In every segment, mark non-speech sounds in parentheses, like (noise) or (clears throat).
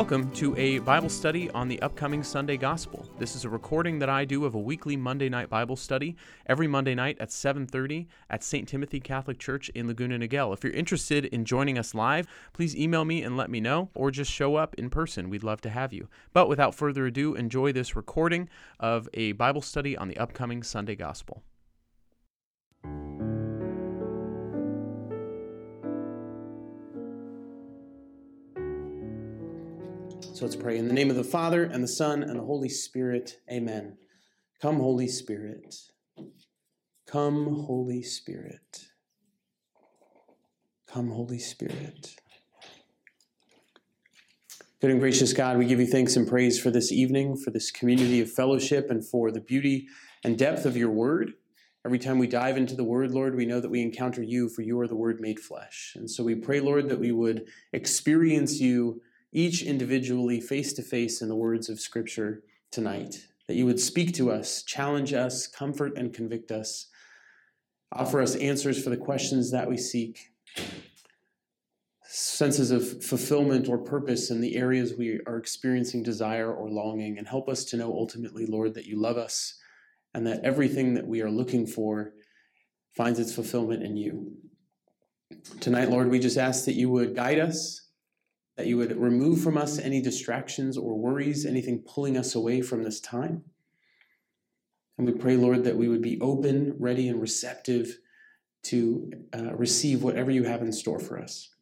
Welcome to a Bible study on the upcoming Sunday Gospel. This is a recording that I do of a weekly Monday night Bible study every Monday night at 7:30 at St. Timothy Catholic Church in Laguna Niguel. If you're interested in joining us live, please email me and let me know or just show up in person. We'd love to have you. But without further ado, enjoy this recording of a Bible study on the upcoming Sunday Gospel. So let's pray. In the name of the Father, and the Son, and the Holy Spirit, amen. Come, Holy Spirit. Come, Holy Spirit. Come, Holy Spirit. Good and gracious God, we give you thanks and praise for this evening, for this community of fellowship, and for the beauty and depth of your word. Every time we dive into the word, Lord, we know that we encounter you, for you are the word made flesh. And so we pray, Lord, that we would experience you each individually, face to face, in the words of Scripture tonight. That you would speak to us, challenge us, comfort and convict us, offer us answers for the questions that we seek, senses of fulfillment or purpose in the areas we are experiencing desire or longing, and help us to know ultimately, Lord, that you love us and that everything that we are looking for finds its fulfillment in you. Tonight, Lord, we just ask that you would guide us that you would remove from us any distractions or worries, anything pulling us away from this time. And we pray, Lord, that we would be open, ready, and receptive to uh, receive whatever you have in store for us.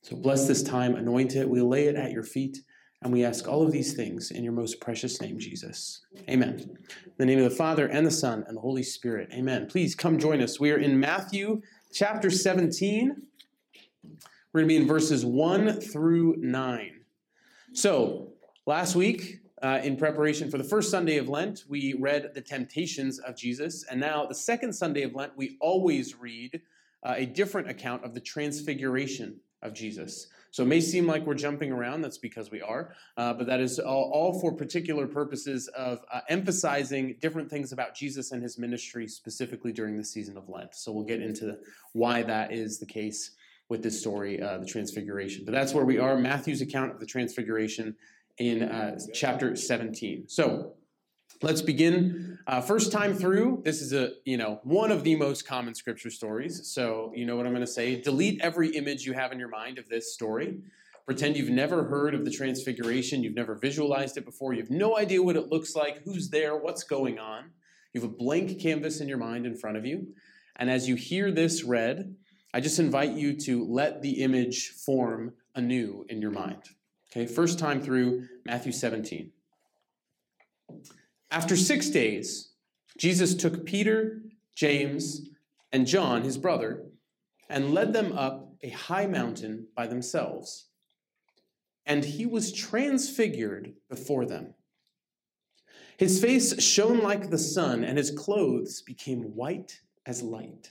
So bless this time, anoint it. We lay it at your feet, and we ask all of these things in your most precious name, Jesus. Amen. In the name of the Father, and the Son, and the Holy Spirit. Amen. Please come join us. We are in Matthew chapter 17. We're going to be in verses 1 through 9. So, last week, uh, in preparation for the first Sunday of Lent, we read the temptations of Jesus. And now, the second Sunday of Lent, we always read uh, a different account of the transfiguration of Jesus. So it may seem like we're jumping around, that's because we are, uh, but that is all, all, for particular purposes of uh, emphasizing different things about Jesus and his ministry, specifically during the season of Lent. So we'll get into why that is the case with this story, uh, the Transfiguration. But that's where we are, Matthew's account of the Transfiguration in uh, chapter 17. So let's begin. Uh, first time through, this is a you know one of the most common scripture stories. So you know what I'm going to say. Delete every image you have in your mind of this story. Pretend you've never heard of the Transfiguration. You've never visualized it before. You have no idea what it looks like, who's there, what's going on. You have a blank canvas in your mind in front of you. And as you hear this read, I just invite you to let the image form anew in your mind. Okay, first time through Matthew 17. After six days, Jesus took Peter, James, and John, his brother, and led them up a high mountain by themselves. And he was transfigured before them. His face shone like the sun, and his clothes became white as light.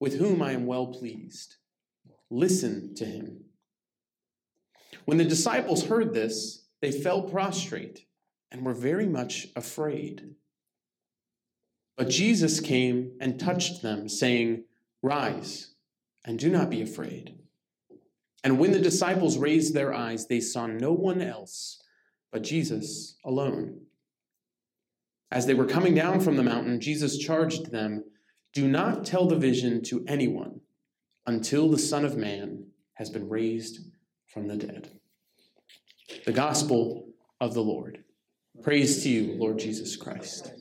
with whom I am well pleased. Listen to him. When the disciples heard this, they fell prostrate and were very much afraid. But Jesus came and touched them, saying, Rise and do not be afraid. And when the disciples raised their eyes, they saw no one else but Jesus alone. As they were coming down from the mountain, Jesus charged them do not tell the vision to anyone until the Son of Man has been raised from the dead. The gospel of the Lord. Praise to you, Lord Jesus Christ.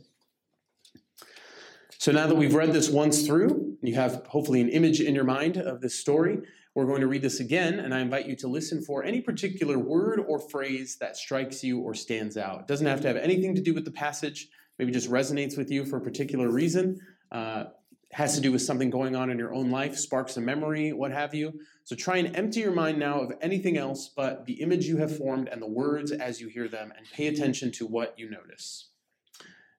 So now that we've read this once through, you have hopefully an image in your mind of this story. We're going to read this again, and I invite you to listen for any particular word or phrase that strikes you or stands out. It doesn't have to have anything to do with the passage, maybe just resonates with you for a particular reason. Uh, has to do with something going on in your own life, sparks a memory, what have you. So try and empty your mind now of anything else but the image you have formed and the words as you hear them, and pay attention to what you notice.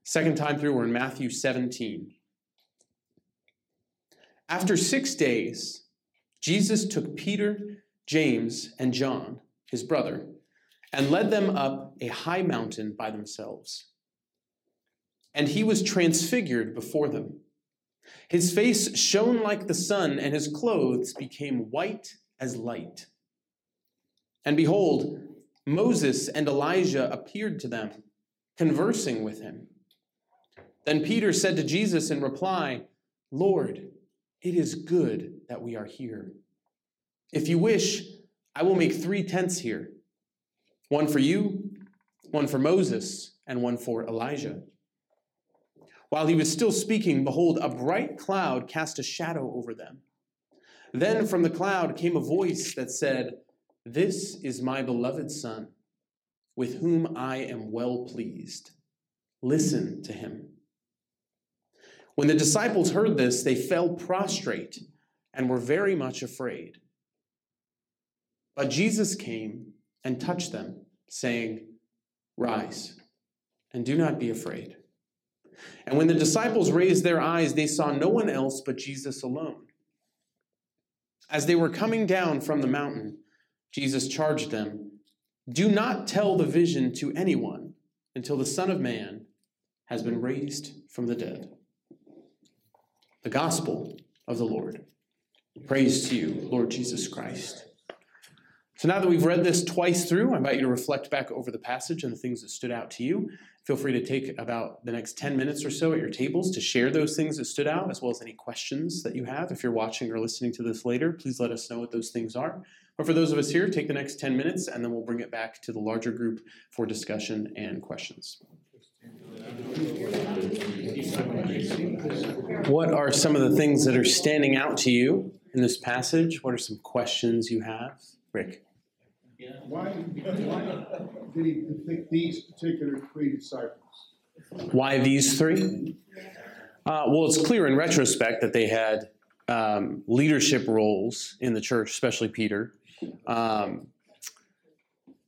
Second time through, we're in Matthew 17. After six days, Jesus took Peter, James, and John, his brother, and led them up a high mountain by themselves. And he was transfigured before them. His face shone like the sun, and his clothes became white as light. And behold, Moses and Elijah appeared to them, conversing with him. Then Peter said to Jesus in reply, Lord, it is good that we are here. If you wish, I will make three tents here one for you, one for Moses, and one for Elijah. While he was still speaking, behold, a bright cloud cast a shadow over them. Then from the cloud came a voice that said, This is my beloved Son, with whom I am well pleased. Listen to him. When the disciples heard this, they fell prostrate and were very much afraid. But Jesus came and touched them, saying, Rise and do not be afraid. And when the disciples raised their eyes, they saw no one else but Jesus alone. As they were coming down from the mountain, Jesus charged them Do not tell the vision to anyone until the Son of Man has been raised from the dead. The Gospel of the Lord. Praise to you, Lord Jesus Christ. So now that we've read this twice through, I invite you to reflect back over the passage and the things that stood out to you. Feel free to take about the next 10 minutes or so at your tables to share those things that stood out, as well as any questions that you have. If you're watching or listening to this later, please let us know what those things are. But for those of us here, take the next 10 minutes and then we'll bring it back to the larger group for discussion and questions. What are some of the things that are standing out to you in this passage? What are some questions you have? Rick. Why, why did he pick these particular three disciples? Why these three? Uh, well, it's clear in retrospect that they had um, leadership roles in the church, especially Peter. Um,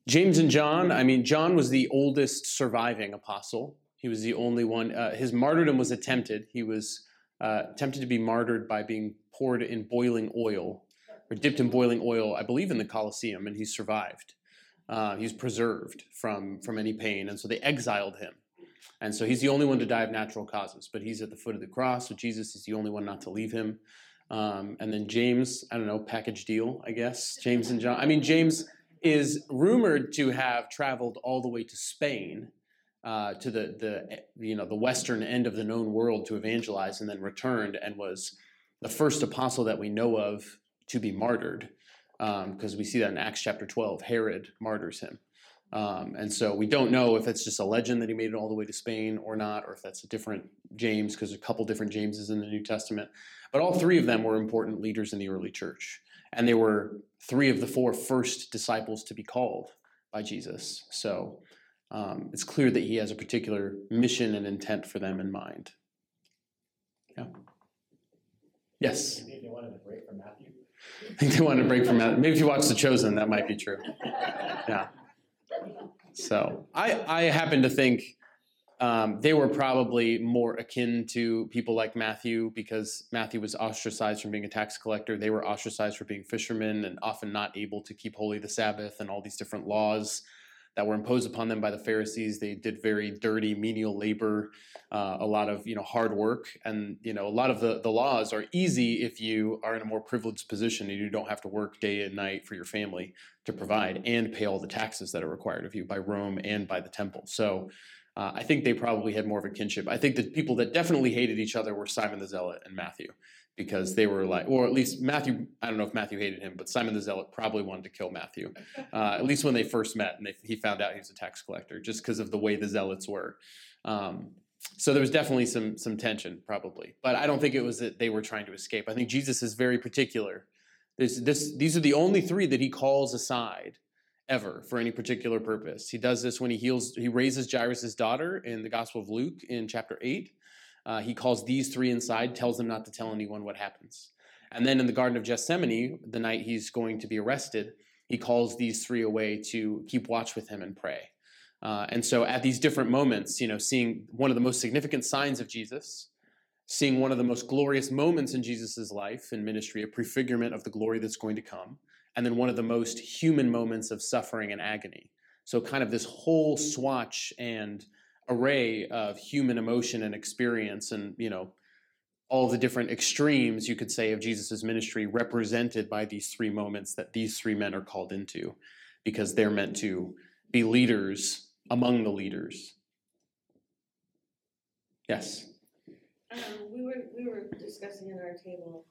James and John, I mean, John was the oldest surviving apostle. He was the only one. Uh, his martyrdom was attempted. He was uh, attempted to be martyred by being poured in boiling oil or dipped in boiling oil, I believe, in the Colosseum, and he survived. Uh, he's preserved from from any pain, and so they exiled him. And so he's the only one to die of natural causes, but he's at the foot of the cross. So Jesus is the only one not to leave him. Um, and then James, I don't know, package deal, I guess. James and John. I mean, James is rumored to have traveled all the way to Spain, uh, to the the you know the western end of the known world to evangelize, and then returned and was the first apostle that we know of to be martyred, because um, we see that in Acts chapter 12. Herod martyrs him. Um, and so we don't know if it's just a legend that he made it all the way to Spain or not, or if that's a different James, because a couple different Jameses in the New Testament. But all three of them were important leaders in the early church. And they were three of the four first disciples to be called by Jesus. So um, it's clear that he has a particular mission and intent for them in mind. Yeah. Yes. From Matthew. I think they wanted to break from that. Maybe if you watch The Chosen, that might be true. Yeah. So I, I happen to think um, they were probably more akin to people like Matthew because Matthew was ostracized from being a tax collector. They were ostracized for being fishermen and often not able to keep holy the Sabbath and all these different laws that were imposed upon them by the Pharisees. They did very dirty, menial labor, uh, a lot of you know hard work, and you know a lot of the the laws are easy if you are in a more privileged position and you don't have to work day and night for your family to provide and pay all the taxes that are required of you by Rome and by the temple. So. Uh, I think they probably had more of a kinship. I think the people that definitely hated each other were Simon the Zealot and Matthew because they were like, or at least Matthew, I don't know if Matthew hated him, but Simon the Zealot probably wanted to kill Matthew, (laughs) uh, at least when they first met and they, he found out he was a tax collector, just because of the way the Zealots were. Um, so there was definitely some some tension, probably, but I don't think it was that they were trying to escape. I think Jesus is very particular. This, this, these are the only three that he calls aside ever for any particular purpose. He does this when he heals, he raises Jairus' daughter in the Gospel of Luke in chapter 8. Uh, he calls these three inside, tells them not to tell anyone what happens. And then in the Garden of Gethsemane, the night he's going to be arrested, he calls these three away to keep watch with him and pray. Uh, and so at these different moments, you know, seeing one of the most significant signs of Jesus, seeing one of the most glorious moments in Jesus' life and ministry, a prefigurement of the glory that's going to come, and then one of the most human moments of suffering and agony. So, kind of this whole swatch and array of human emotion and experience, and you know, all the different extremes you could say of Jesus' ministry represented by these three moments that these three men are called into, because they're meant to be leaders among the leaders. Yes. Um, we were, we were discussing at our table,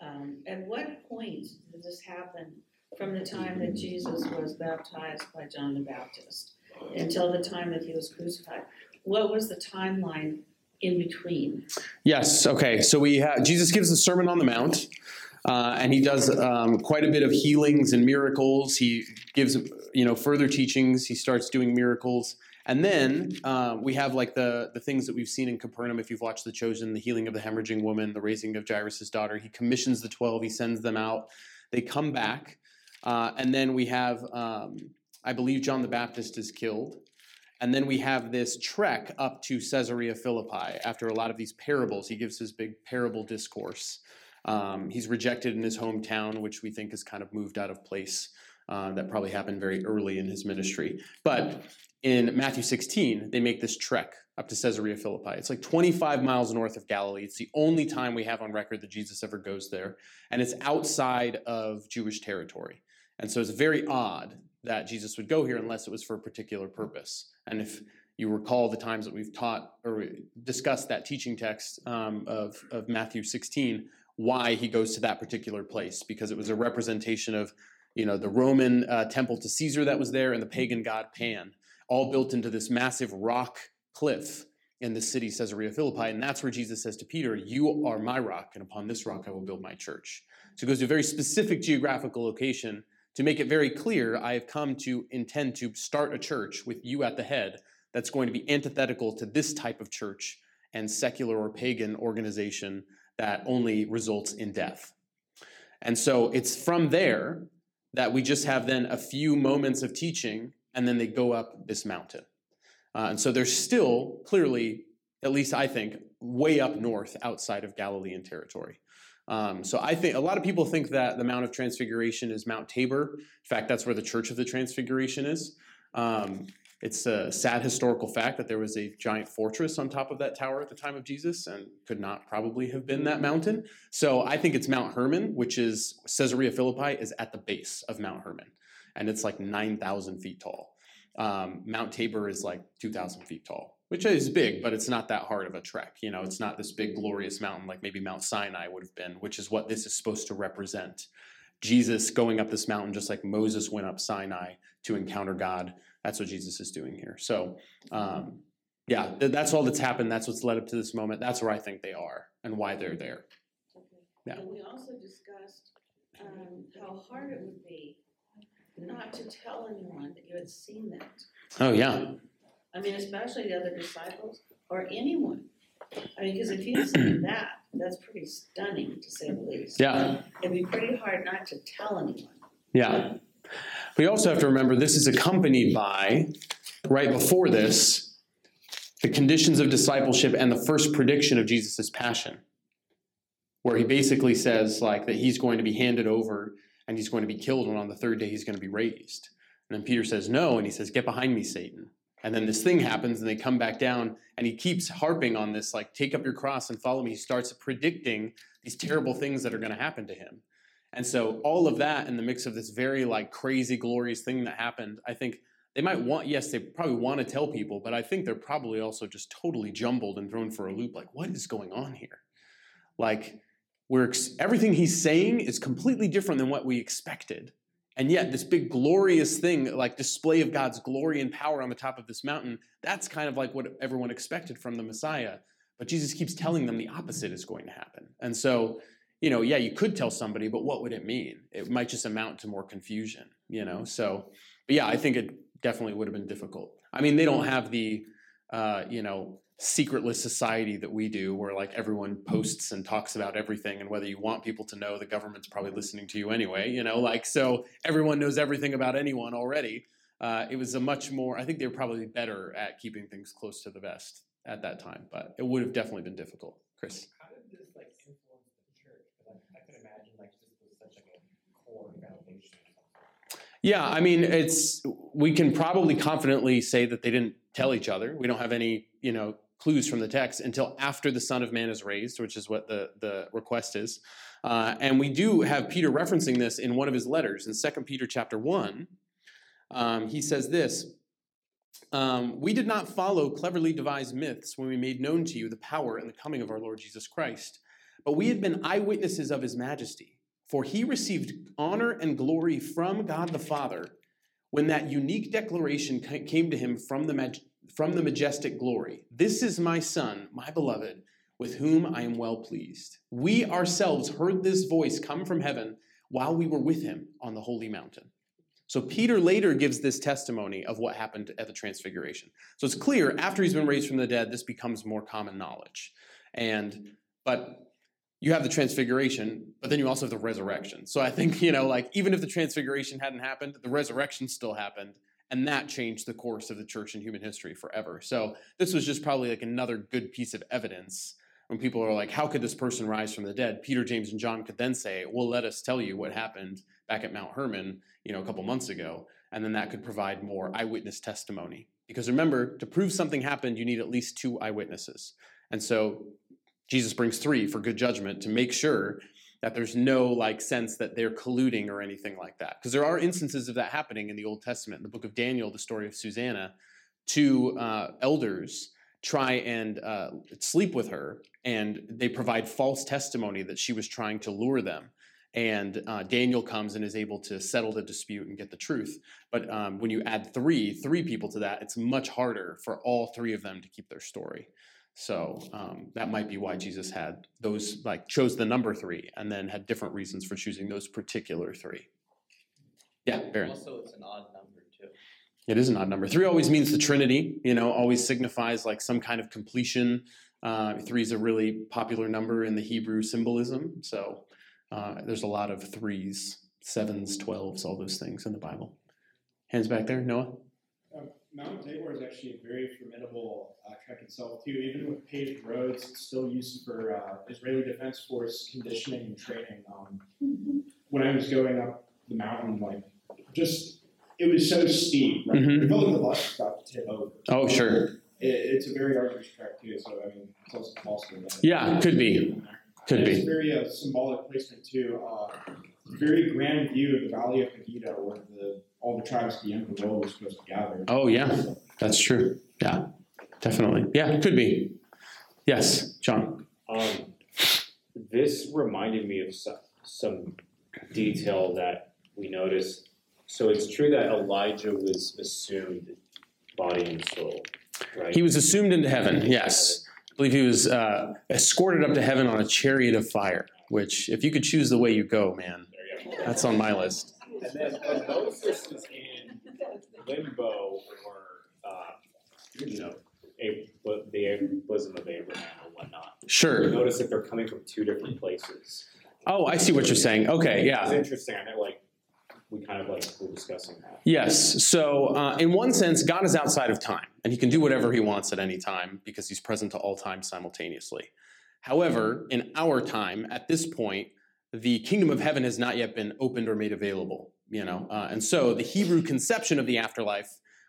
um, at what point did this happen from the time that Jesus was baptized by John the Baptist until the time that he was crucified? What was the timeline in between? Yes. Okay. So we have Jesus gives the Sermon on the Mount, uh, and he does um, quite a bit of healings and miracles. He gives you know further teachings. He starts doing miracles, and then uh, we have like the the things that we've seen in Capernaum. If you've watched The Chosen, the healing of the hemorrhaging woman, the raising of Jairus' daughter, he commissions the twelve. He sends them out. They come back, uh, and then we have um, I believe John the Baptist is killed. And then we have this trek up to Caesarea Philippi after a lot of these parables. He gives his big parable discourse. Um, he's rejected in his hometown, which we think is kind of moved out of place. Uh, that probably happened very early in his ministry. But in Matthew 16, they make this trek up to Caesarea Philippi. It's like 25 miles north of Galilee. It's the only time we have on record that Jesus ever goes there. And it's outside of Jewish territory. And so it's very odd that Jesus would go here unless it was for a particular purpose. And if you recall the times that we've taught or discussed that teaching text um, of, of Matthew 16, why he goes to that particular place, because it was a representation of you know the Roman uh, temple to Caesar that was there and the pagan god Pan, all built into this massive rock cliff in the city Caesarea Philippi. And that's where Jesus says to Peter, You are my rock, and upon this rock I will build my church. So it goes to a very specific geographical location to make it very clear, I have come to intend to start a church with you at the head that's going to be antithetical to this type of church and secular or pagan organization that only results in death. And so it's from there that we just have then a few moments of teaching, and then they go up this mountain. Uh, and so they're still clearly, at least I think, way up north outside of Galilean territory. Um, so I think a lot of people think that the Mount of Transfiguration is Mount Tabor. In fact, that's where the Church of the Transfiguration is. Um, it's a sad historical fact that there was a giant fortress on top of that tower at the time of Jesus and could not probably have been that mountain. So I think it's Mount Hermon, which is Caesarea Philippi, is at the base of Mount Hermon. And it's like 9,000 feet tall. Um, Mount Tabor is like 2,000 feet tall which is big, but it's not that hard of a trek. You know, it's not this big glorious mountain like maybe Mount Sinai would have been, which is what this is supposed to represent. Jesus going up this mountain just like Moses went up Sinai to encounter God. That's what Jesus is doing here. So, um, yeah, th- that's all that's happened. That's what's led up to this moment. That's where I think they are and why they're there. Okay. Yeah. And we also discussed um, how hard it would be not to tell anyone that you had seen that. Oh, yeah. I mean, especially the other disciples or anyone. I mean, because if you see (clears throat) that, that's pretty stunning to say the least. Yeah. It'd be pretty hard not to tell anyone. Yeah. We also have to remember this is accompanied by, right before this, the conditions of discipleship and the first prediction of Jesus' passion, where he basically says, like, that he's going to be handed over and he's going to be killed, and on the third day he's going to be raised. And then Peter says, No, and he says, Get behind me, Satan. And then this thing happens and they come back down and he keeps harping on this, like, take up your cross and follow me. He starts predicting these terrible things that are going to happen to him. And so all of that in the mix of this very like crazy, glorious thing that happened, I think they might want, yes, they probably want to tell people, but I think they're probably also just totally jumbled and thrown for a loop. Like, what is going on here? Like, we're everything he's saying is completely different than what we expected. And yet, this big glorious thing, like display of God's glory and power on the top of this mountain, that's kind of like what everyone expected from the Messiah. But Jesus keeps telling them the opposite is going to happen. And so, you know, yeah, you could tell somebody, but what would it mean? It might just amount to more confusion, you know? So but yeah, I think it definitely would have been difficult. I mean, they don't have the, uh, you know, secretless society that we do, where like everyone posts and talks about everything, and whether you want people to know, the government's probably listening to you anyway. You know, like so everyone knows everything about anyone already. Uh, it was a much more. I think they were probably better at keeping things close to the vest at that time, but it would have definitely been difficult. Chris. How did this like influence the church? Because I, I could imagine like this was such like a core foundation. Yeah, I mean, it's we can probably confidently say that they didn't tell each other. We don't have any, you know, clues from the text until after the Son of Man is raised, which is what the the request is. Uh, and we do have Peter referencing this in one of his letters in Second Peter chapter one. Um, he says this. Um, we did not follow cleverly devised myths when we made known to you the power and the coming of our Lord Jesus Christ, but we had been eyewitnesses of his majesty. For he received honor and glory from God the Father when that unique declaration came to him from the, from the majestic glory This is my Son, my beloved, with whom I am well pleased. We ourselves heard this voice come from heaven while we were with him on the holy mountain. So Peter later gives this testimony of what happened at the transfiguration. So it's clear after he's been raised from the dead, this becomes more common knowledge. And but you have the transfiguration, but then you also have the resurrection. So I think, you know, like even if the transfiguration hadn't happened, the resurrection still happened. And that changed the course of the church in human history forever. So this was just probably like another good piece of evidence when people are like, how could this person rise from the dead? Peter, James, and John could then say, well, let us tell you what happened back at Mount Hermon, you know, a couple months ago. And then that could provide more eyewitness testimony. Because remember, to prove something happened, you need at least two eyewitnesses. And so Jesus brings three for good judgment to make sure that there's no like sense that they're colluding or anything like that. Because there are instances of that happening in the Old Testament. In the book of Daniel, the story of Susanna, two uh, elders try and uh, sleep with her, and they provide false testimony that she was trying to lure them. And uh, Daniel comes and is able to settle the dispute and get the truth. But um, when you add three, three people to that, it's much harder for all three of them to keep their story. So um, that might be why Jesus had those, like, chose the number three and then had different reasons for choosing those particular three. Yeah, Baron. Also, it's an odd number too. It is an odd number. Three always means the Trinity, you know, always signifies like some kind of completion. Uh, three is a really popular number in the Hebrew symbolism. So uh, there's a lot of threes, sevens, twelves, all those things in the Bible. Hands back there, Noah? Mount Tabor is actually a very formidable uh, trek itself too. Even with paved roads, it's still used for uh, Israeli Defense Force conditioning and training. Um, when I was going up the mountain, like just it was so steep. Right? Mhm. It felt like the bus was about to tip over. Oh, sure. It, it's a very arduous trek too. So I mean, it's also possible. That Yeah, could be. Could be. It's be. very uh, symbolic placement too. Uh, very grand view of the Valley of Megiddo, where the all the tribes of the Emperor were supposed to gather. Oh, yeah, that's true. Yeah, definitely. Yeah, it could be. Yes, John. Um, this reminded me of some, some detail that we noticed. So it's true that Elijah was assumed body and soul, right? He was assumed into heaven, yes. I believe he was uh, escorted up to heaven on a chariot of fire, which, if you could choose the way you go, man, There you go. that's on my list. And then when Moses is in limbo or, uh, you know, a, the bosom of Abraham or whatnot, Sure. notice that they're coming from two different places. Oh, I see what you're saying. Okay, It's yeah. interesting. I know, like, we kind of like were discussing that. Yes. So, uh, in one sense, God is outside of time, and He can do whatever He wants at any time because He's present to all time simultaneously. However, in our time, at this point, the kingdom of heaven has not yet been opened or made available. You know, uh, and so the Hebrew conception of the afterlife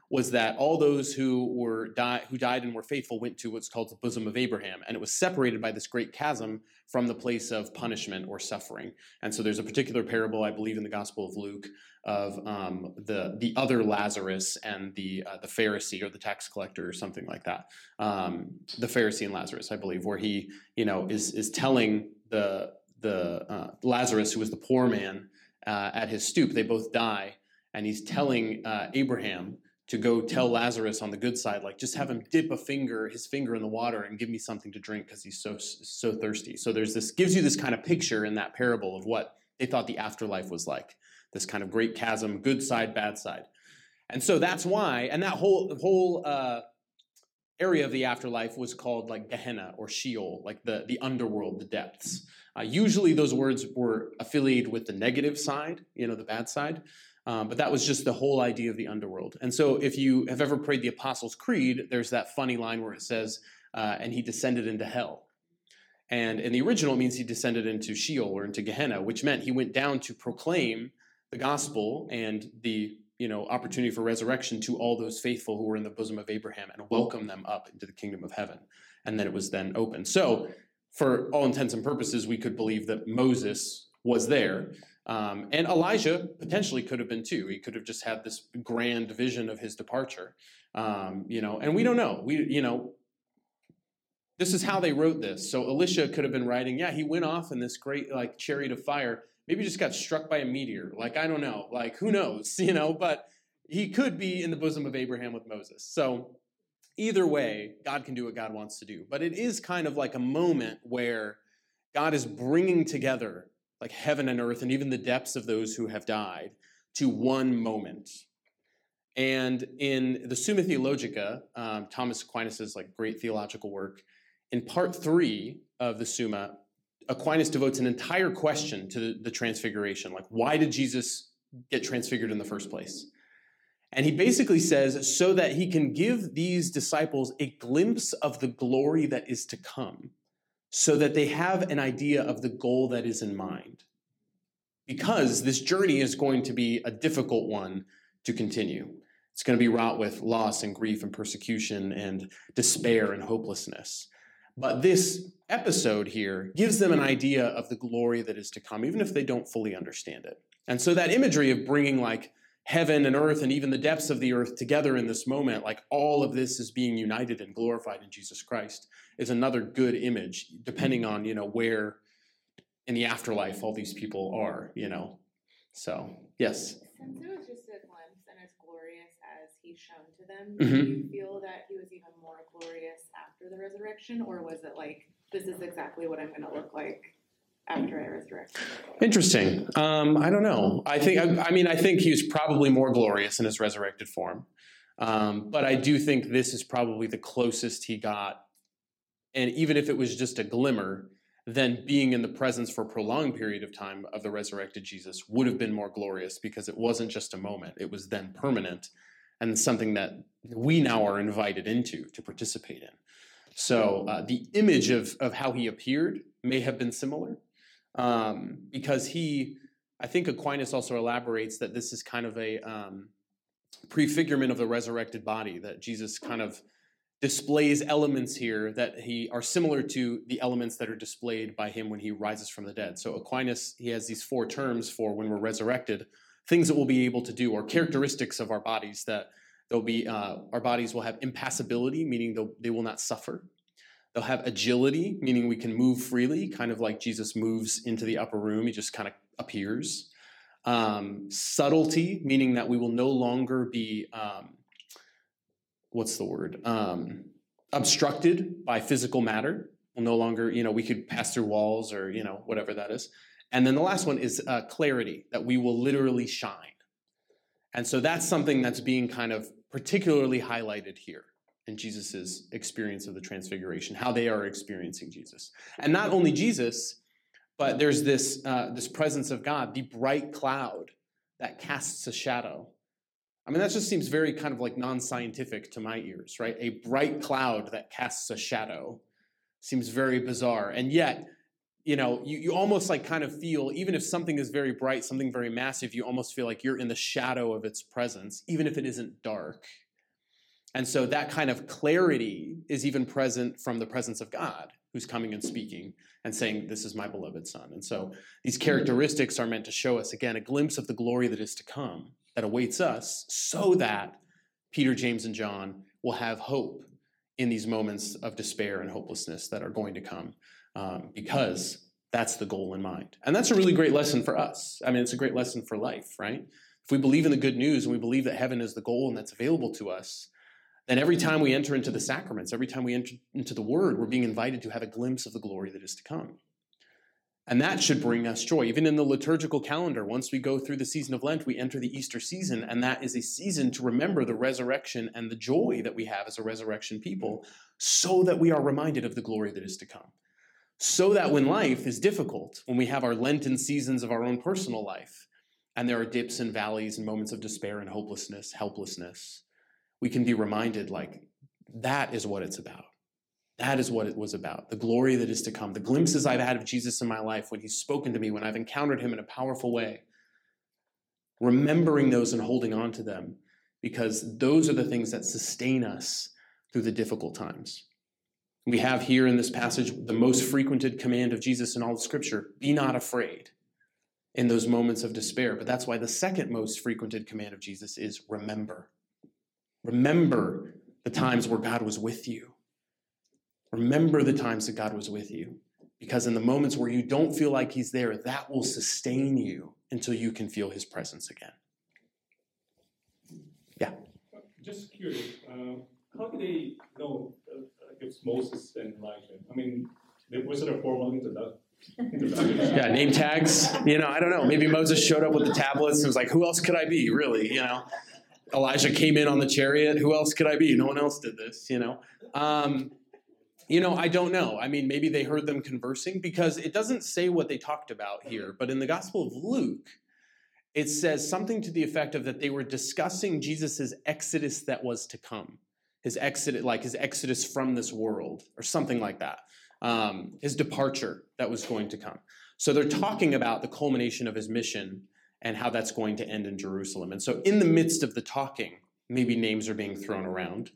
was that all those who were die, who died and were faithful went to what's called the bosom of Abraham, and it was separated by this great chasm from the place of punishment or suffering. And so there's a particular parable, I believe, in the Gospel of Luke, of um, the the other Lazarus and the uh, the Pharisee or the tax collector or something like that. Um, the Pharisee and Lazarus, I believe, where he you know is is telling the the uh, Lazarus who was the poor man uh, at his stoop. They both die, and he's telling uh, Abraham to go tell Lazarus on the good side, like just have him dip a finger, his finger in the water, and give me something to drink because he's so so thirsty. So there's this gives you this kind of picture in that parable of what they thought the afterlife was like. This kind of great chasm, good side, bad side. And so that's why, and that whole whole uh, area of the afterlife was called like Gehenna or Sheol, like the the underworld, the depths. Uh, usually, those words were affiliated with the negative side, you know, the bad side. Um, but that was just the whole idea of the underworld. And so, if you have ever prayed the Apostles' Creed, there's that funny line where it says, uh, "And he descended into hell." And in the original, it means he descended into Sheol or into Gehenna, which meant he went down to proclaim the gospel and the you know opportunity for resurrection to all those faithful who were in the bosom of Abraham and welcome them up into the kingdom of heaven. And then it was then open. So, for all intents and purposes, we could believe that Moses was there. Um, and Elijah potentially could have been too. He could have just had this grand vision of his departure, um, you know. And we don't know. We, you know, this is how they wrote this. So Elisha could have been writing, yeah, he went off in this great like chariot of fire. Maybe just got struck by a meteor. Like I don't know. Like who knows? (laughs) You know. But he could be in the bosom of Abraham with Moses. So either way, God can do what God wants to do. But it is kind of like a moment where God is bringing together like heaven and earth and even the depths of those who have died to one moment. And in the Summa Theologica, um, Thomas Aquinas' like great theological work, in part three of the Summa, Aquinas devotes an entire question to the, transfiguration. Like, why did Jesus get transfigured in the first place? And he basically says, so that he can give these disciples a glimpse of the glory that is to come, so that they have an idea of the goal that is in mind. Because this journey is going to be a difficult one to continue. It's going to be wrought with loss and grief and persecution and despair and hopelessness. But this episode here gives them an idea of the glory that is to come, even if they don't fully understand it. And so that imagery of bringing like heaven and earth and even the depths of the earth together in this moment, like all of this is being united and glorified in Jesus Christ, is another good image, depending on, you know, where in the afterlife all these people are, you know. So, yes. Since it was just a glimpse and as glorious as he's shown to them, Mhm. do you feel that he was even more glorious after the resurrection, or was it like this is exactly what I'm going to look like after I resurrect? Interesting. Um, I don't know. I think. I, I mean, I think he's probably more glorious in his resurrected form. Um, but I do think this is probably the closest he got, and even if it was just a glimmer, then being in the presence for a prolonged period of time of the resurrected Jesus would have been more glorious because it wasn't just a moment; it was then permanent, and something that we now are invited into to participate in. So uh, the image of of how he appeared may have been similar um, because he, I think Aquinas also elaborates that this is kind of a um, prefigurement of the resurrected body, that Jesus kind of displays elements here that he are similar to the elements that are displayed by him when he rises from the dead. So Aquinas, he has these four terms for when we're resurrected, things that we'll be able to do, or characteristics of our bodies that they'll be, uh, our bodies will have impassibility, meaning they will not suffer. They'll have agility, meaning we can move freely, kind of like Jesus moves into the upper room, he just kind of appears. Um, subtlety, meaning that we will no longer be, um, what's the word? Um, obstructed by physical matter. We'll no longer, you know, we could pass through walls or, you know, whatever that is. And then the last one is uh, clarity, that we will literally shine. And so that's something that's being kind of particularly highlighted here in Jesus' experience of the transfiguration, how they are experiencing Jesus. And not only Jesus, but there's this, uh, this presence of God, the bright cloud that casts a shadow. I mean, that just seems very kind of like non scientific to my ears, right? A bright cloud that casts a shadow seems very bizarre. And yet, you know, you, you almost like kind of feel, even if something is very bright, something very massive, you almost feel like you're in the shadow of its presence, even if it isn't dark. And so that kind of clarity is even present from the presence of God, who's coming and speaking and saying, This is my beloved Son. And so these characteristics are meant to show us, again, a glimpse of the glory that is to come, that awaits us, so that Peter, James, and John will have hope in these moments of despair and hopelessness that are going to come, um, because that's the goal in mind. And that's a really great lesson for us. I mean, it's a great lesson for life, right? If we believe in the good news and we believe that heaven is the goal and that's available to us, then every time we enter into the sacraments, every time we enter into the Word, we're being invited to have a glimpse of the glory that is to come. And that should bring us joy. Even in the liturgical calendar, once we go through the season of Lent, we enter the Easter season, and that is a season to remember the resurrection and the joy that we have as a resurrection people, so that we are reminded of the glory that is to come. So that when life is difficult, when we have our Lenten seasons of our own personal life, and there are dips and valleys and moments of despair and hopelessness, helplessness, we can be reminded like, that is what it's about. That is what it was about the glory that is to come, the glimpses I've had of Jesus in my life when he's spoken to me, when I've encountered him in a powerful way. Remembering those and holding on to them because those are the things that sustain us through the difficult times. We have here in this passage the most frequented command of Jesus in all of Scripture be not afraid in those moments of despair. But that's why the second most frequented command of Jesus is remember. Remember the times where God was with you. Remember the times that God was with you. Because in the moments where you don't feel like He's there, that will sustain you until you can feel His presence again. Yeah. Just curious, um, how did they know I guess Moses and Elijah? I mean, was it a formal introduction? Yeah, name tags. You know, I don't know. Maybe Moses showed up with the tablets and was like, who else could I be, really? You know, Elijah came in on the chariot. Who else could I be? No one else did this, you know. Um, you know, I don't know. I mean, maybe they heard them conversing because it doesn't say what they talked about here, but in the Gospel of Luke, it says something to the effect of that they were discussing Jesus' exodus that was to come. His exodus, like his exodus from this world, or something like that. Um, his departure that was going to come. So they're talking about the culmination of his mission and how that's going to end in Jerusalem. And so, in the midst of the talking, maybe names are being thrown around.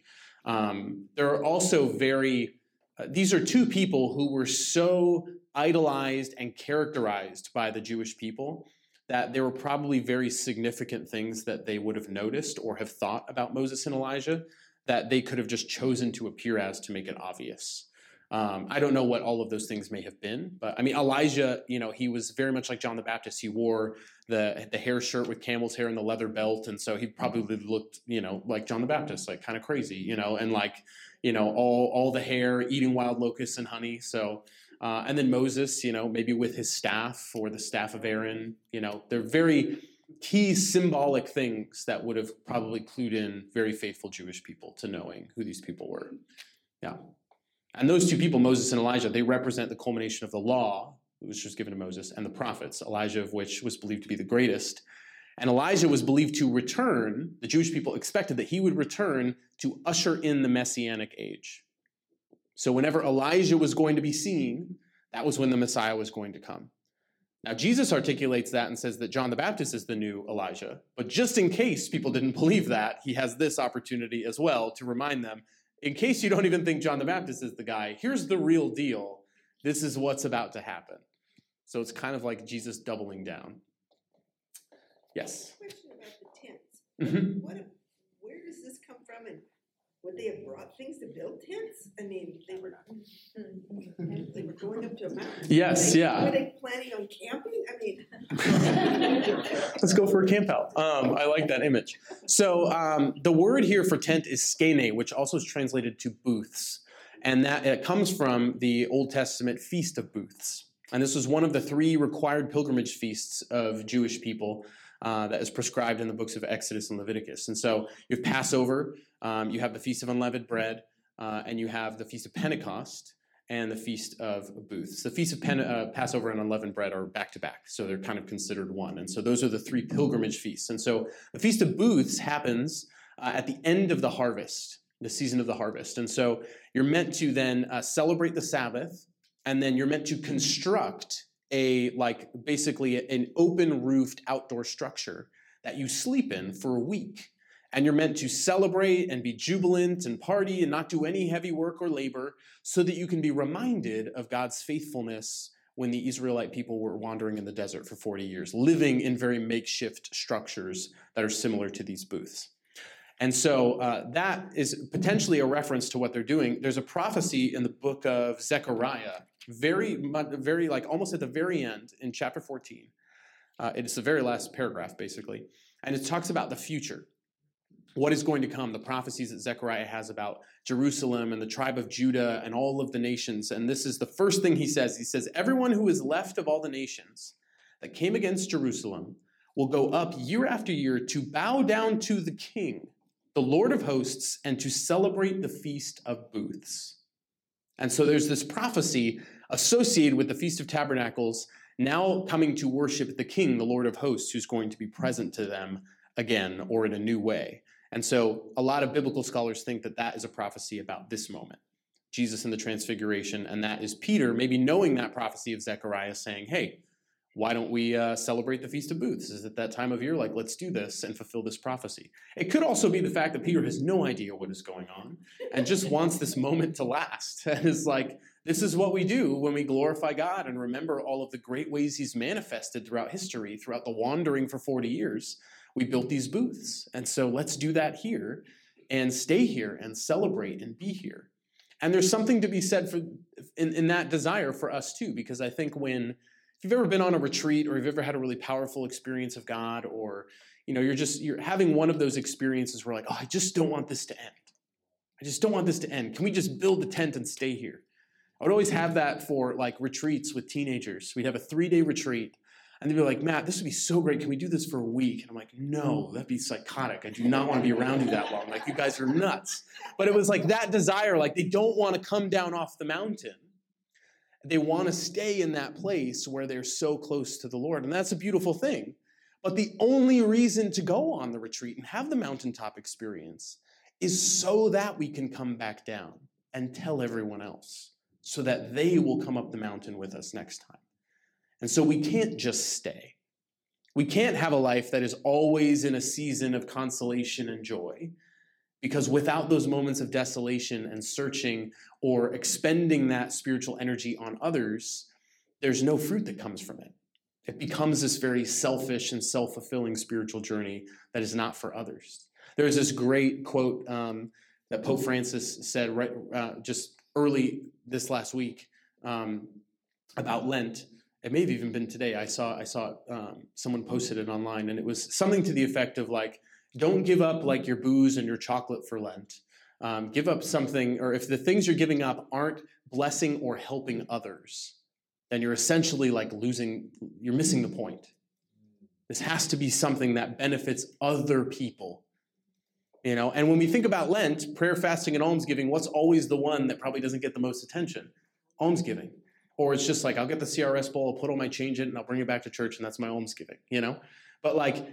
Um, there are also very, uh, these are two people who were so idolized and characterized by the Jewish people that there were probably very significant things that they would have noticed or have thought about Moses and Elijah that they could have just chosen to appear as to make it obvious. Um, I don't know what all of those things may have been, but I mean, Elijah, you know, he was very much like John the Baptist. He wore the the hair shirt with camel's hair and the leather belt, and so he probably looked, you know, like John the Baptist, like kind of crazy, you know, and like, you know, all all the hair, eating wild locusts and honey. So, uh, and then Moses, you know, maybe with his staff or the staff of Aaron, you know, they're very key symbolic things that would have probably clued in very faithful Jewish people to knowing who these people were. Yeah. And those two people, Moses and Elijah, they represent the culmination of the law, which was given to Moses, and the prophets, Elijah of which was believed to be the greatest. And Elijah was believed to return, the Jewish people expected that he would return to usher in the messianic age. So whenever Elijah was going to be seen, that was when the Messiah was going to come. Now, Jesus articulates that and says that John the Baptist is the new Elijah. But just in case people didn't (laughs) believe that, he has this opportunity as well to remind them in case you don't even think John the Baptist is the guy, here's the real deal. This is what's about to happen. So it's kind of like Jesus doubling down. Yes. Question about the tents. Mhm. What, where does this come from and would they have brought things to build tents? I mean, they were, (laughs) they were going up to a mountain. Yes, They- yeah. Were they planning on camping? I mean. (laughs) Let's go for a camp out. Um, I like that image. So um, the word here for tent is skene, which also is translated to booths. And that it comes from the Old Testament Feast of Booths. And this was one of the three required pilgrimage feasts of Jewish people uh, that is prescribed in the books of Exodus and Leviticus. And so you have Passover, um, you have the Feast of Unleavened Bread, uh, and you have the Feast of Pentecost and the Feast of Booths. The Feast of Pen- uh, Passover and Unleavened Bread are back to back, so they're kind of considered one. And so those are the three pilgrimage feasts. And so the Feast of Booths happens uh, at the end of the harvest, the season of the harvest. And so you're meant to then uh, celebrate the Sabbath, and then you're meant to construct a like basically an open roofed outdoor structure that you sleep in for a week. And you're meant to celebrate and be jubilant and party and not do any heavy work or labor so that you can be reminded of God's faithfulness when the Israelite people were wandering in the desert for 40 years, living in very makeshift structures that are similar to these booths. And so uh, that is potentially a reference to what they're doing. There's a prophecy in the book of Zechariah, very, mu- very like almost at the very end in chapter 14. Uh, it's the very last paragraph, basically, and it talks about the future. what is going to come, the prophecies that Zechariah has about Jerusalem and the tribe of Judah and all of the nations. And this is the first thing he says. He says, Everyone who is left of all the nations that came against Jerusalem will go up year after year to bow down to the king, the Lord of hosts, and to celebrate the Feast of Booths. And so there's this prophecy associated with the Feast of Tabernacles now coming to worship the king, the Lord of hosts, who's going to be present to them again or in a new way. And so a lot of biblical scholars think that that is a prophecy about this moment. Jesus in the transfiguration, and that is Peter maybe knowing that prophecy of Zechariah saying, hey, why don't we uh, celebrate the Feast of Booths? Is it that time of year? Like, let's do this and fulfill this prophecy. It could also be the fact that Peter has no idea what is going on and just wants this moment to last. (laughs) And is like, this is what we do when we glorify God and remember all of the great ways He's manifested throughout history, throughout the wandering for 40 years. We built these booths. And so let's do that here and stay here and celebrate and be here. And there's something to be said for in, in that desire for us too, because I think when if you've ever been on a retreat or you've ever had a really powerful experience of God, or you know, you're just you're having one of those experiences where like, oh, I just don't want this to end. I just don't want this to end. Can we just build the tent and stay here? I would always have that for like retreats with teenagers. We'd have a three-day retreat, and they'd be like, Matt, this would be so great. Can we do this for a week? And I'm like, no, that'd be psychotic. I do not want to be around you that long. Like, you guys are nuts. But it was like that desire, like they don't want to come down off the mountain they want to stay in that place where they're so close to the Lord. And that's a beautiful thing. But the only reason to go on the retreat and have the mountaintop experience is so that we can come back down and tell everyone else so that they will come up the mountain with us next time. And so we can't just stay. We can't have a life that is always in a season of consolation and joy. Because without those moments of desolation and searching or expending that spiritual energy on others, there's no fruit that comes from it. It becomes this very selfish and self fulfilling spiritual journey that is not for others. There's this great quote um, that Pope Francis said right uh, just early this last week um, about Lent. It may have even been today. I saw I saw um, someone posted it online, and it was something to the effect of like, don't give up like your booze and your chocolate for Lent. Um, give up something, or if the things you're giving up aren't blessing or helping others, then you're essentially like losing, you're missing the point. This has to be something that benefits other people. You know, and when we think about Lent, prayer, fasting, and almsgiving, what's always the one that probably doesn't get the most attention? Almsgiving. Or it's just like, I'll get the CRS bowl, I'll put all my change in, and I'll bring it back to church, and that's my almsgiving, you know? But like,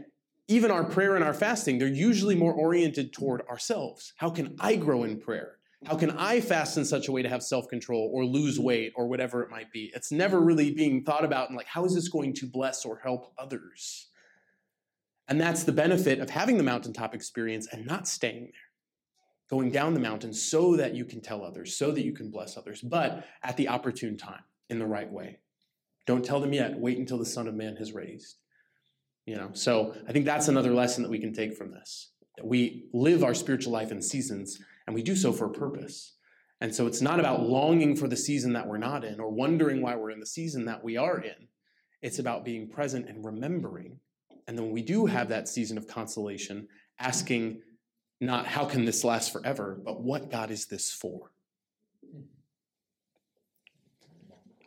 even our prayer and our fasting, they're usually more oriented toward ourselves. How can I grow in prayer? How can I fast in such a way to have self control or lose weight or whatever it might be? It's never really being thought about and like, how is this going to bless or help others? And that's the benefit of having the mountaintop experience and not staying there. Going down the mountain so that you can tell others, so that you can bless others, but at the opportune time, in the right way. Don't tell them yet. Wait until the Son of Man has raised. You know, so I think that's another lesson that we can take from this. That we live our spiritual life in seasons, and we do so for a purpose. And so it's not about longing for the season that we're not in or wondering why we're in the season that we are in. It's about being present and remembering. And then we do have that season of consolation, asking not how can this last forever, but what God is this for?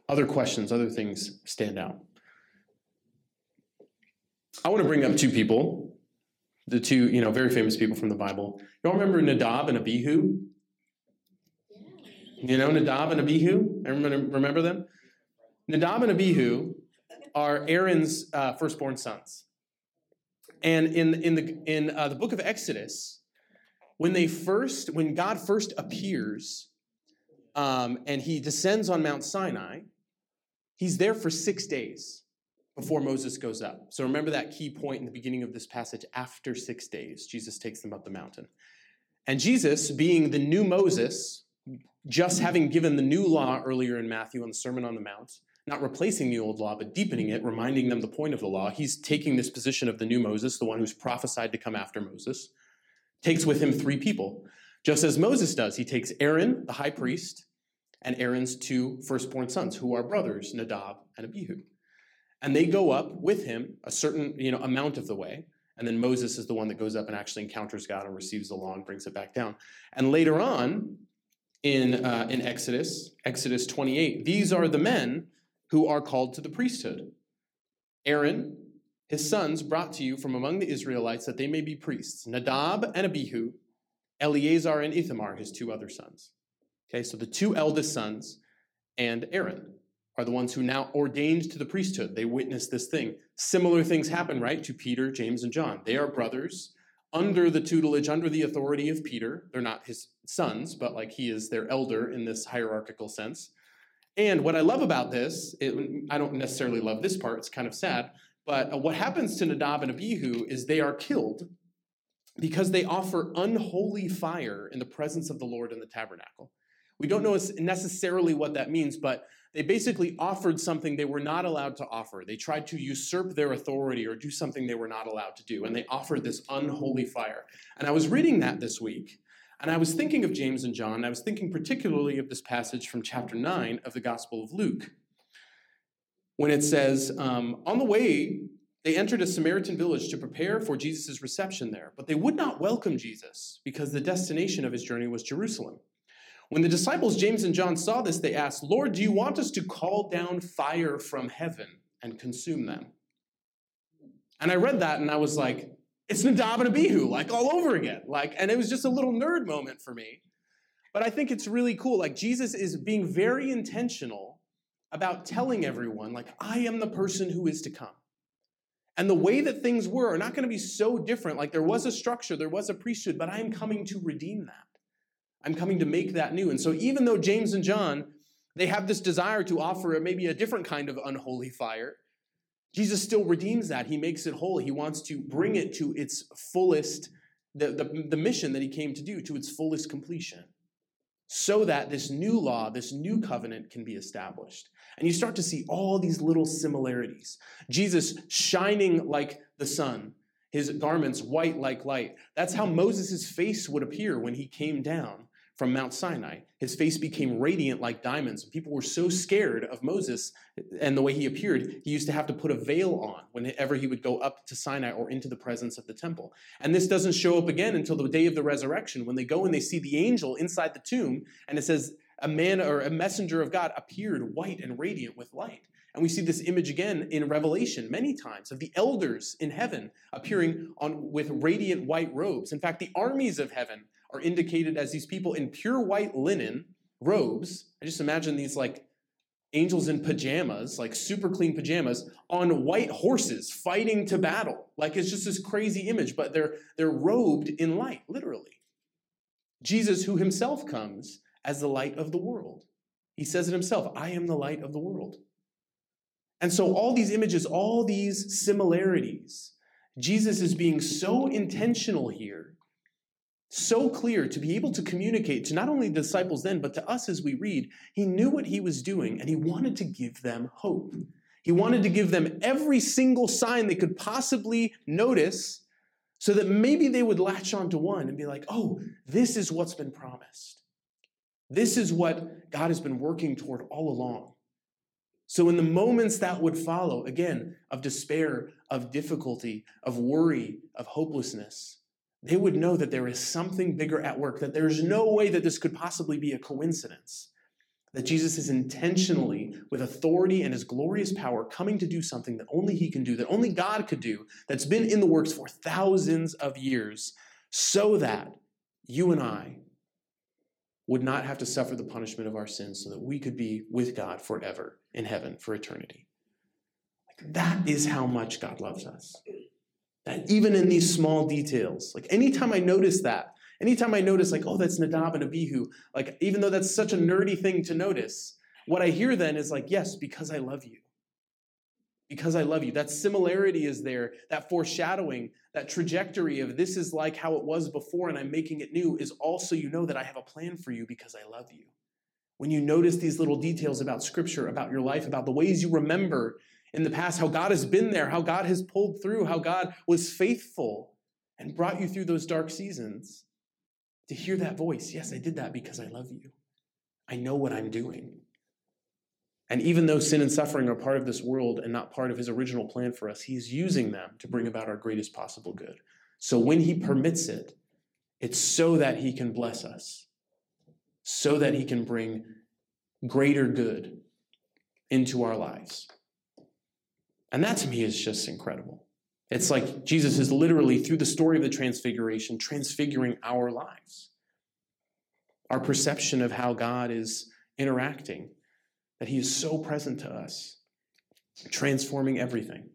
Other questions, other things stand out. I want to bring up two people, the two, you know, very famous people from the Bible. You all remember Nadab and Abihu? You know Nadab and Abihu? Everyone remember them? Nadab and Abihu are Aaron's uh, firstborn sons. And in, in, the, in uh, the book of Exodus, when they first, when God first appears um, and he descends on Mount Sinai, he's there for six days before Moses goes up. So remember that key point in the beginning of this passage after six days, Jesus takes them up the mountain. And Jesus, being the new Moses, just having given the new law earlier in Matthew on the Sermon on the Mount, not replacing the old law, but deepening it, reminding them the point of the law, he's taking this position of the new Moses, the one who's prophesied to come after Moses, takes with him three people. Just as Moses does, he takes Aaron, the high priest, and Aaron's two firstborn sons, who are brothers, Nadab and Abihu and they go up with him a certain you know amount of the way And then Moses is the one that goes up and actually encounters God and receives the law and brings it back down. And later on in, uh, in Exodus, Exodus 28, these are the men who are called to the priesthood. Aaron, his sons brought to you from among the Israelites that they may be priests Nadab and Abihu, Eleazar and Ithamar, his two other sons. Okay, so the two eldest sons and Aaron are the ones who now ordained to the priesthood. They witnessed this thing. Similar things happen, right, to Peter, James, and John. They are brothers under the tutelage, under the authority of Peter. They're not his sons, but like he is their elder in this hierarchical sense. And what I love about this, it, I don't necessarily love this part, it's kind of sad, but uh, what happens to Nadab and Abihu is they are killed because they offer unholy fire in the presence of the Lord in the tabernacle. We don't know necessarily what that means, but they basically offered something they were not allowed to offer. They tried to usurp their authority or do something they were not allowed to do, and they offered this unholy fire. And I was reading that this week, and I was thinking of James and John. And I was thinking particularly of this passage from chapter 9 of the Gospel of Luke, when it says, um, On the way, they entered a Samaritan village to prepare for Jesus' reception there, but they would not welcome Jesus because the destination of his journey was Jerusalem. When the disciples James and John saw this, they asked, Lord, do you want us to call down fire from heaven and consume them? And I read that and I was like, it's Nadab and Abihu, like all over again. Like, and it was just a little nerd moment for me. But I think it's really cool. Like Jesus is being very intentional about telling everyone, like, I am the person who is to come. And the way that things were are not going to be so different. Like there was a structure, there was a priesthood, but I am coming to redeem that. I'm coming to make that new. And so even though James and John, they have this desire to offer maybe a different kind of unholy fire, Jesus still redeems that. He makes it whole. He wants to bring it to its fullest, the, the, the mission that he came to do, to its fullest completion. So that this new law, this new covenant can be established. And you start to see all these little similarities. Jesus shining like the sun, his garments white like light. That's how Moses' face would appear when he came down from Mount Sinai. His face became radiant like diamonds. People were so scared of Moses and the way he appeared, he used to have to put a veil on whenever he would go up to Sinai or into the presence of the temple. And this doesn't show up again until the day of the resurrection when they go and they see the angel inside the tomb and it says, a man or a messenger of God appeared white and radiant with light. And we see this image again in Revelation many times of the elders in heaven appearing on with radiant white robes. In fact, the armies of heaven are indicated as these people in pure white linen robes. I just imagine these like angels in pajamas, like super clean pajamas, on white horses fighting to battle. Like it's just this crazy image, but they're they're robed in light, literally. Jesus, who himself comes as the light of the world. He says it himself, I am the light of the world. And so all these images, all these similarities, Jesus is being so intentional here so clear to be able to communicate to not only the disciples then, but to us as we read. He knew what he was doing and he wanted to give them hope. He wanted to give them every single sign they could possibly notice so that maybe they would latch onto one and be like, oh, this is what's been promised. This is what God has been working toward all along. So, in the moments that would follow, again, of despair, of difficulty, of worry, of hopelessness, they would know that there is something bigger at work, that there's no way that this could possibly be a coincidence. That Jesus is intentionally, with authority and his glorious power, coming to do something that only he can do, that only God could do, that's been in the works for thousands of years, so that you and I would not have to suffer the punishment of our sins, so that we could be with God forever in heaven for eternity. That is how much God loves us. That even in these small details, like anytime I notice that, anytime I notice, like, oh, that's Nadab and Abihu, like, even though that's such a nerdy thing to notice, what I hear then is like, yes, because I love you. Because I love you. That similarity is there, that foreshadowing, that trajectory of this is like how it was before and I'm making it new is also you know that I have a plan for you because I love you. When you notice these little details about scripture, about your life, about the ways you remember in the past, how God has been there, how God has pulled through, how God was faithful and brought you through those dark seasons. To hear that voice, yes, I did that because I love you. I know what I'm doing. And even though sin and suffering are part of this world and not part of his original plan for us, he's using them to bring about our greatest possible good. So when he permits it, it's so that he can bless us, so that he can bring greater good into our lives. And that to me is just incredible. It's like Jesus is literally, through the story of the transfiguration, transfiguring our lives, our perception of how God is interacting, that he is so present to us, transforming everything.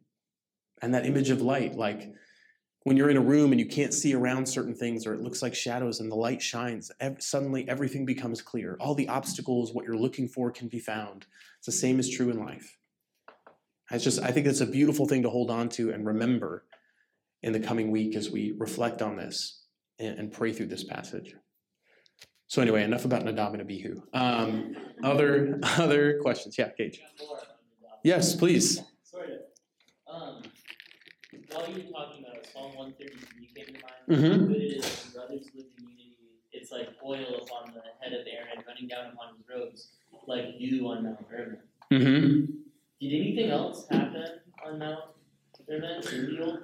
And that image of light, like when you're in a room and you can't see around certain things or it looks like shadows and the light shines, ev- suddenly everything becomes clear. All the obstacles, what you're looking for, can be found. It's the same is true in life. It's just, I think it's a beautiful thing to hold on to and remember in the coming week as we reflect on this and, and pray through this passage. So anyway, enough about Nadab and Abihu. Um, other (laughs) other questions? Yeah, Gage. Yes, please. Sort of. Um, while you were talking about it, Psalm one thirty three came to mind. Mhm. Good it is when brothers live in unity. It's like oil upon the head of Aaron, running down upon his robes, like dew on Mount Hermon. Mm-hmm. Did anything else happen on Mount Hermon in the Old,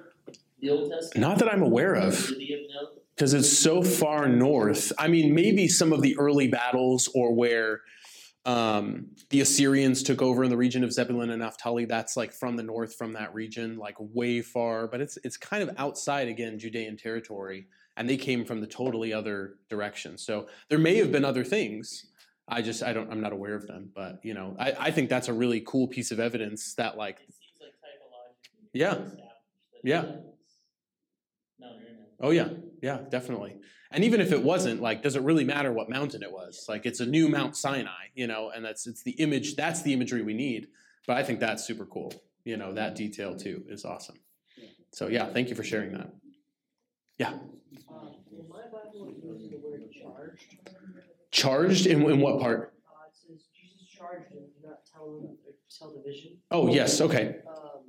the Old Testament? Not that I'm aware of. Worthy of note? because it's so far north. I mean, maybe some of the early battles or where um, the Assyrians took over in the region of Zebulun and Naphtali. That's like from the north, from that region, like way far. But it's it's kind of outside again Judean territory, and they came from the totally other direction. So there may have been other things. I just I don't I'm not aware of them. But you know, I, I think that's a really cool piece of evidence that like It seems like typologically Yeah. that Yeah. that's Oh yeah, yeah, definitely. And even if it wasn't, like, does it really matter what mountain it was? Like, it's a new Mount Sinai, you know, and that's it's the image. That's the imagery we need. But I think that's super cool. You know, that detail too is awesome. So yeah, thank you for sharing that. Yeah, Uh, in my Bible, it uses the word charged. in in what part? Uh, it says Jesus charged do not tell or tell the vision. Oh yes, okay. Um,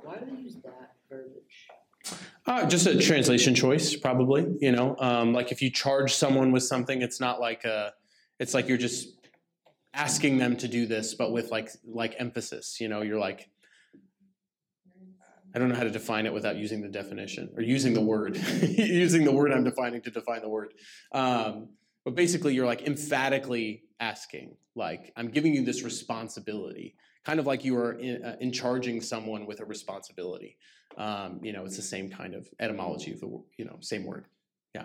why do they use that verbiage? Uh, just a translation choice, probably. You know, um, like if you charge someone with something, it's not like a, it's like you're just asking them to do this, but with like like emphasis. You know, you're like, I don't know how to define it without using the definition or using the word, (laughs) using the word I'm defining to define the word. Um, but basically, you're like emphatically asking, like, I'm giving you this responsibility, kind of like you are in, uh, in charging someone with a responsibility. Um, you know, it's the same kind of etymology of the you know same word. Yeah.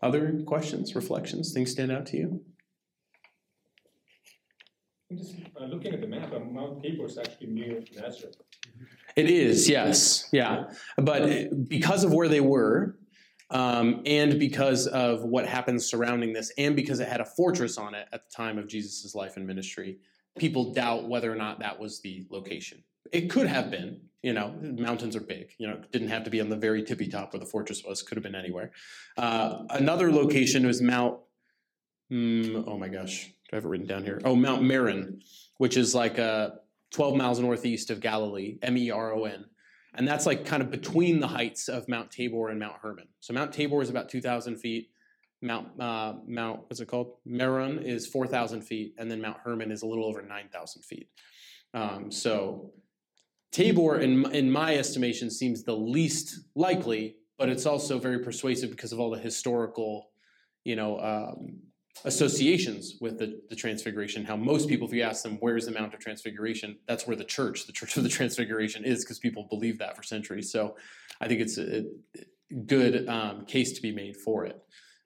Other questions, reflections, things stand out to you? I'm just uh, looking at the map, Mount Tabor is actually near Nazareth. It is, yes, yeah. But because of where they were, um, and because of what happens surrounding this, and because it had a fortress on it at the time of Jesus' life and ministry, people doubt whether or not that was the location. It could have been, you know, mountains are big, you know, didn't have to be on the very tippy top where the fortress was, could have been anywhere. Uh, another location was Mount, mm, oh my gosh, do I have it written down here? Oh, Mount Meron, which is like uh, 12 miles northeast of Galilee, M E R O N. And that's like kind of between the heights of Mount Tabor and Mount Hermon. So Mount Tabor is about 2,000 feet. Mount uh, Mount what's it called? Meron is 4,000 feet, and then Mount Hermon is a little over 9,000 feet. Um, so Tabor, in in my estimation, seems the least likely, but it's also very persuasive because of all the historical, you know, um, associations with the, the Transfiguration. How most people, if you ask them, where's the Mount of Transfiguration, that's where the church, the Church of the Transfiguration, is, because people believe that for centuries. So I think it's a, good um, case to be made for it.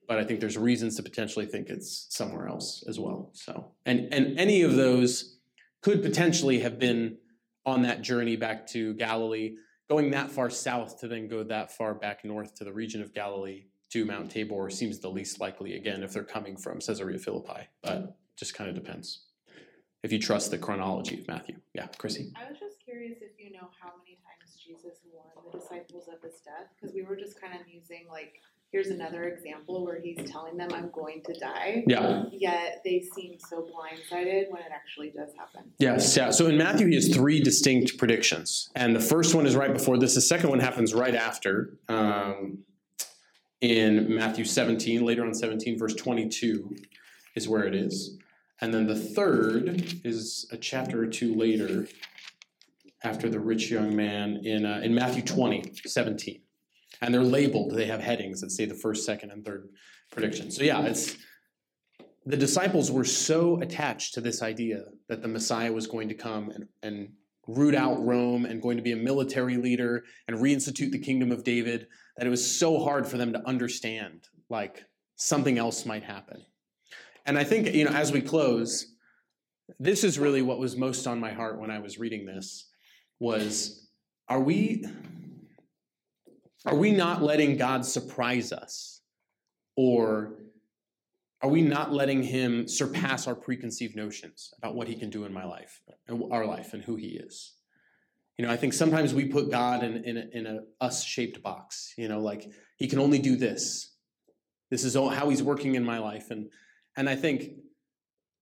But I think there's reasons to potentially think it's somewhere else as well. So and and any of those could potentially have been on that journey back to Galilee, going that far south to then go that far back north to the region of Galilee to Mount Tabor seems the least likely again if they're coming from Caesarea Philippi, but just kind of depends. If you trust the chronology of Matthew. Yeah, Chrissy. I was just curious if you know how many times Jesus warned the disciples of his death, because we were just kind of using like, here's another example where he's telling them, I'm going to die. Yeah. Yet they seem so blindsided when it actually does happen. Yes, yeah. So in Matthew, he has three distinct predictions. And the first one is right before this. The second one happens right after um, in Matthew 17. Later on, 17, verse 22 is where it is. And then the third is a chapter or two later, after the rich young man in, uh, in Matthew 20, 17. And they're labeled, they have headings that say the first, second, and third prediction. So, yeah, it's the disciples were so attached to this idea that the Messiah was going to come and, and root out Rome and going to be a military leader and reinstitute the kingdom of David that it was so hard for them to understand like something else might happen. And I think, you know, as we close, this is really what was most on my heart when I was reading this was are we are we not letting God surprise us or are we not letting him surpass our preconceived notions about what he can do in my life and our life and who he is? You know i think sometimes we put god in, in a, in a us shaped box you know like he can only do this. This is how he's working in my life and and i think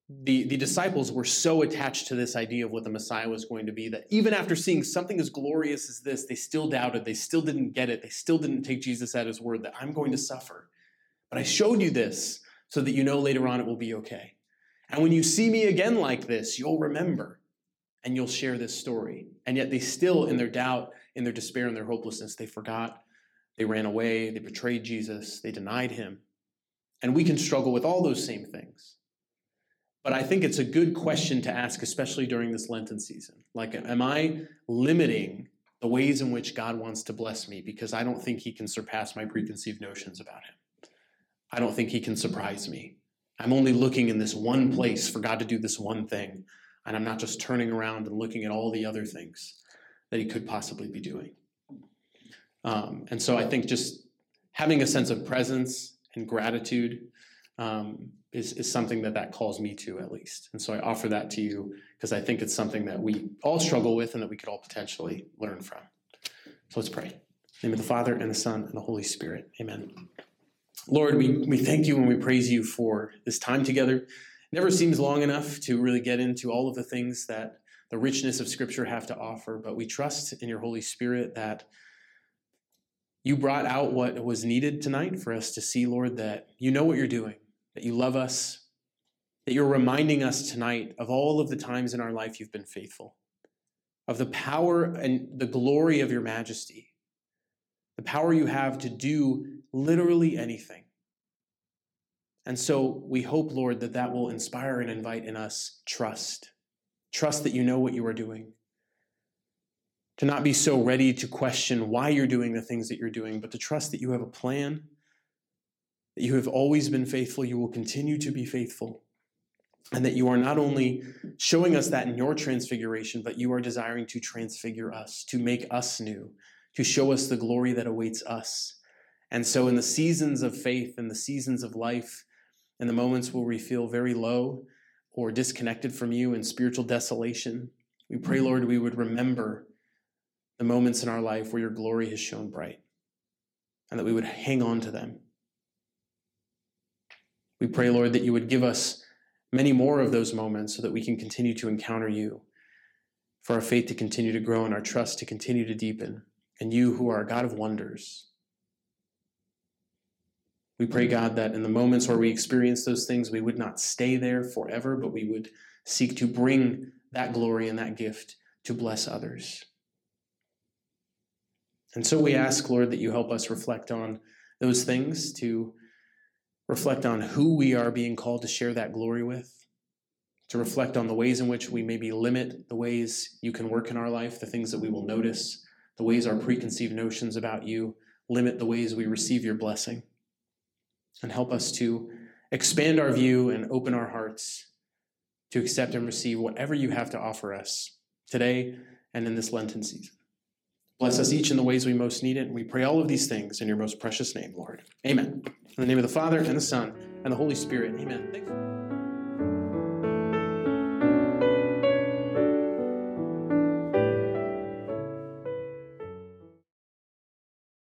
the the disciples were so attached to this idea of what the messiah was going to be that even after seeing something as glorious as this they still doubted they still didn't get it they still didn't take jesus at his word that i'm going to suffer. But i showed you this so that you know later on it will be okay. And when you see me again like this, you'll remember and you'll share this story. And yet they still, in their doubt, in their despair, in their hopelessness, they forgot. They ran away. They betrayed Jesus. They denied him. And we can struggle with all those same things. But I think it's a good question to ask, especially during this Lenten season. Like, am I limiting the ways in which God wants to bless me because I don't think he can surpass my preconceived notions about him? I don't think he can surprise me. I'm only looking in this one place for God to do this one thing, and I'm not just turning around and looking at all the other things that he could possibly be doing. Um, and so I think just having a sense of presence and gratitude um, is, is something that that calls me to at least. And so I offer that to you because I think it's something that we all struggle with and that we could all potentially learn from. So let's pray. name of the Father and the Son and the Holy Spirit. Amen. Lord, we, we thank you and we praise you for this time together. Never seems long enough to really get into all of the things that the richness of Scripture have to offer, but we trust in your Holy Spirit that you brought out what was needed tonight for us to see, Lord, that you know what you're doing, that you love us, that you're reminding us tonight of all of the times in our life you've been faithful, of the power and the glory of your majesty, the power you have to do literally anything. And so we hope, Lord, that that will inspire and invite in us trust. Trust that you know what you are doing. To not be so ready to question why you're doing the things that you're doing, but to trust that you have a plan, that you have always been faithful, you will continue to be faithful, and that you are not only showing us that in your transfiguration, but you are desiring to transfigure us, to make us new, to show us the glory that awaits us and so, in the seasons of faith and the seasons of life, and the moments where we feel very low or disconnected from you in spiritual desolation, we pray, mm-hmm. Lord, we would remember the moments in our life where your glory has shone bright and that we would hang on to them. We pray, Lord, that you would give us many more of those moments so that we can continue to encounter you, for our faith to continue to grow and our trust to continue to deepen, and you who are a God of wonders we pray, God, that in the moments where we experience those things, we would not stay there forever, but we would seek to bring that glory and that gift to bless others. And so we ask, Lord, that you help us reflect on those things, to reflect on who we are being called to share that glory with, to reflect on the ways in which we maybe limit the ways you can work in our life, the things that we will notice, the ways our preconceived notions about you limit the ways we receive your blessing and help us to expand our view and open our hearts to accept and receive whatever you have to offer us today and in this Lenten season. Bless us each in the ways we most need it, and we pray all of these things in your most precious name, Lord. Amen. In the name of the Father, and the Son, and the Holy Spirit. Amen.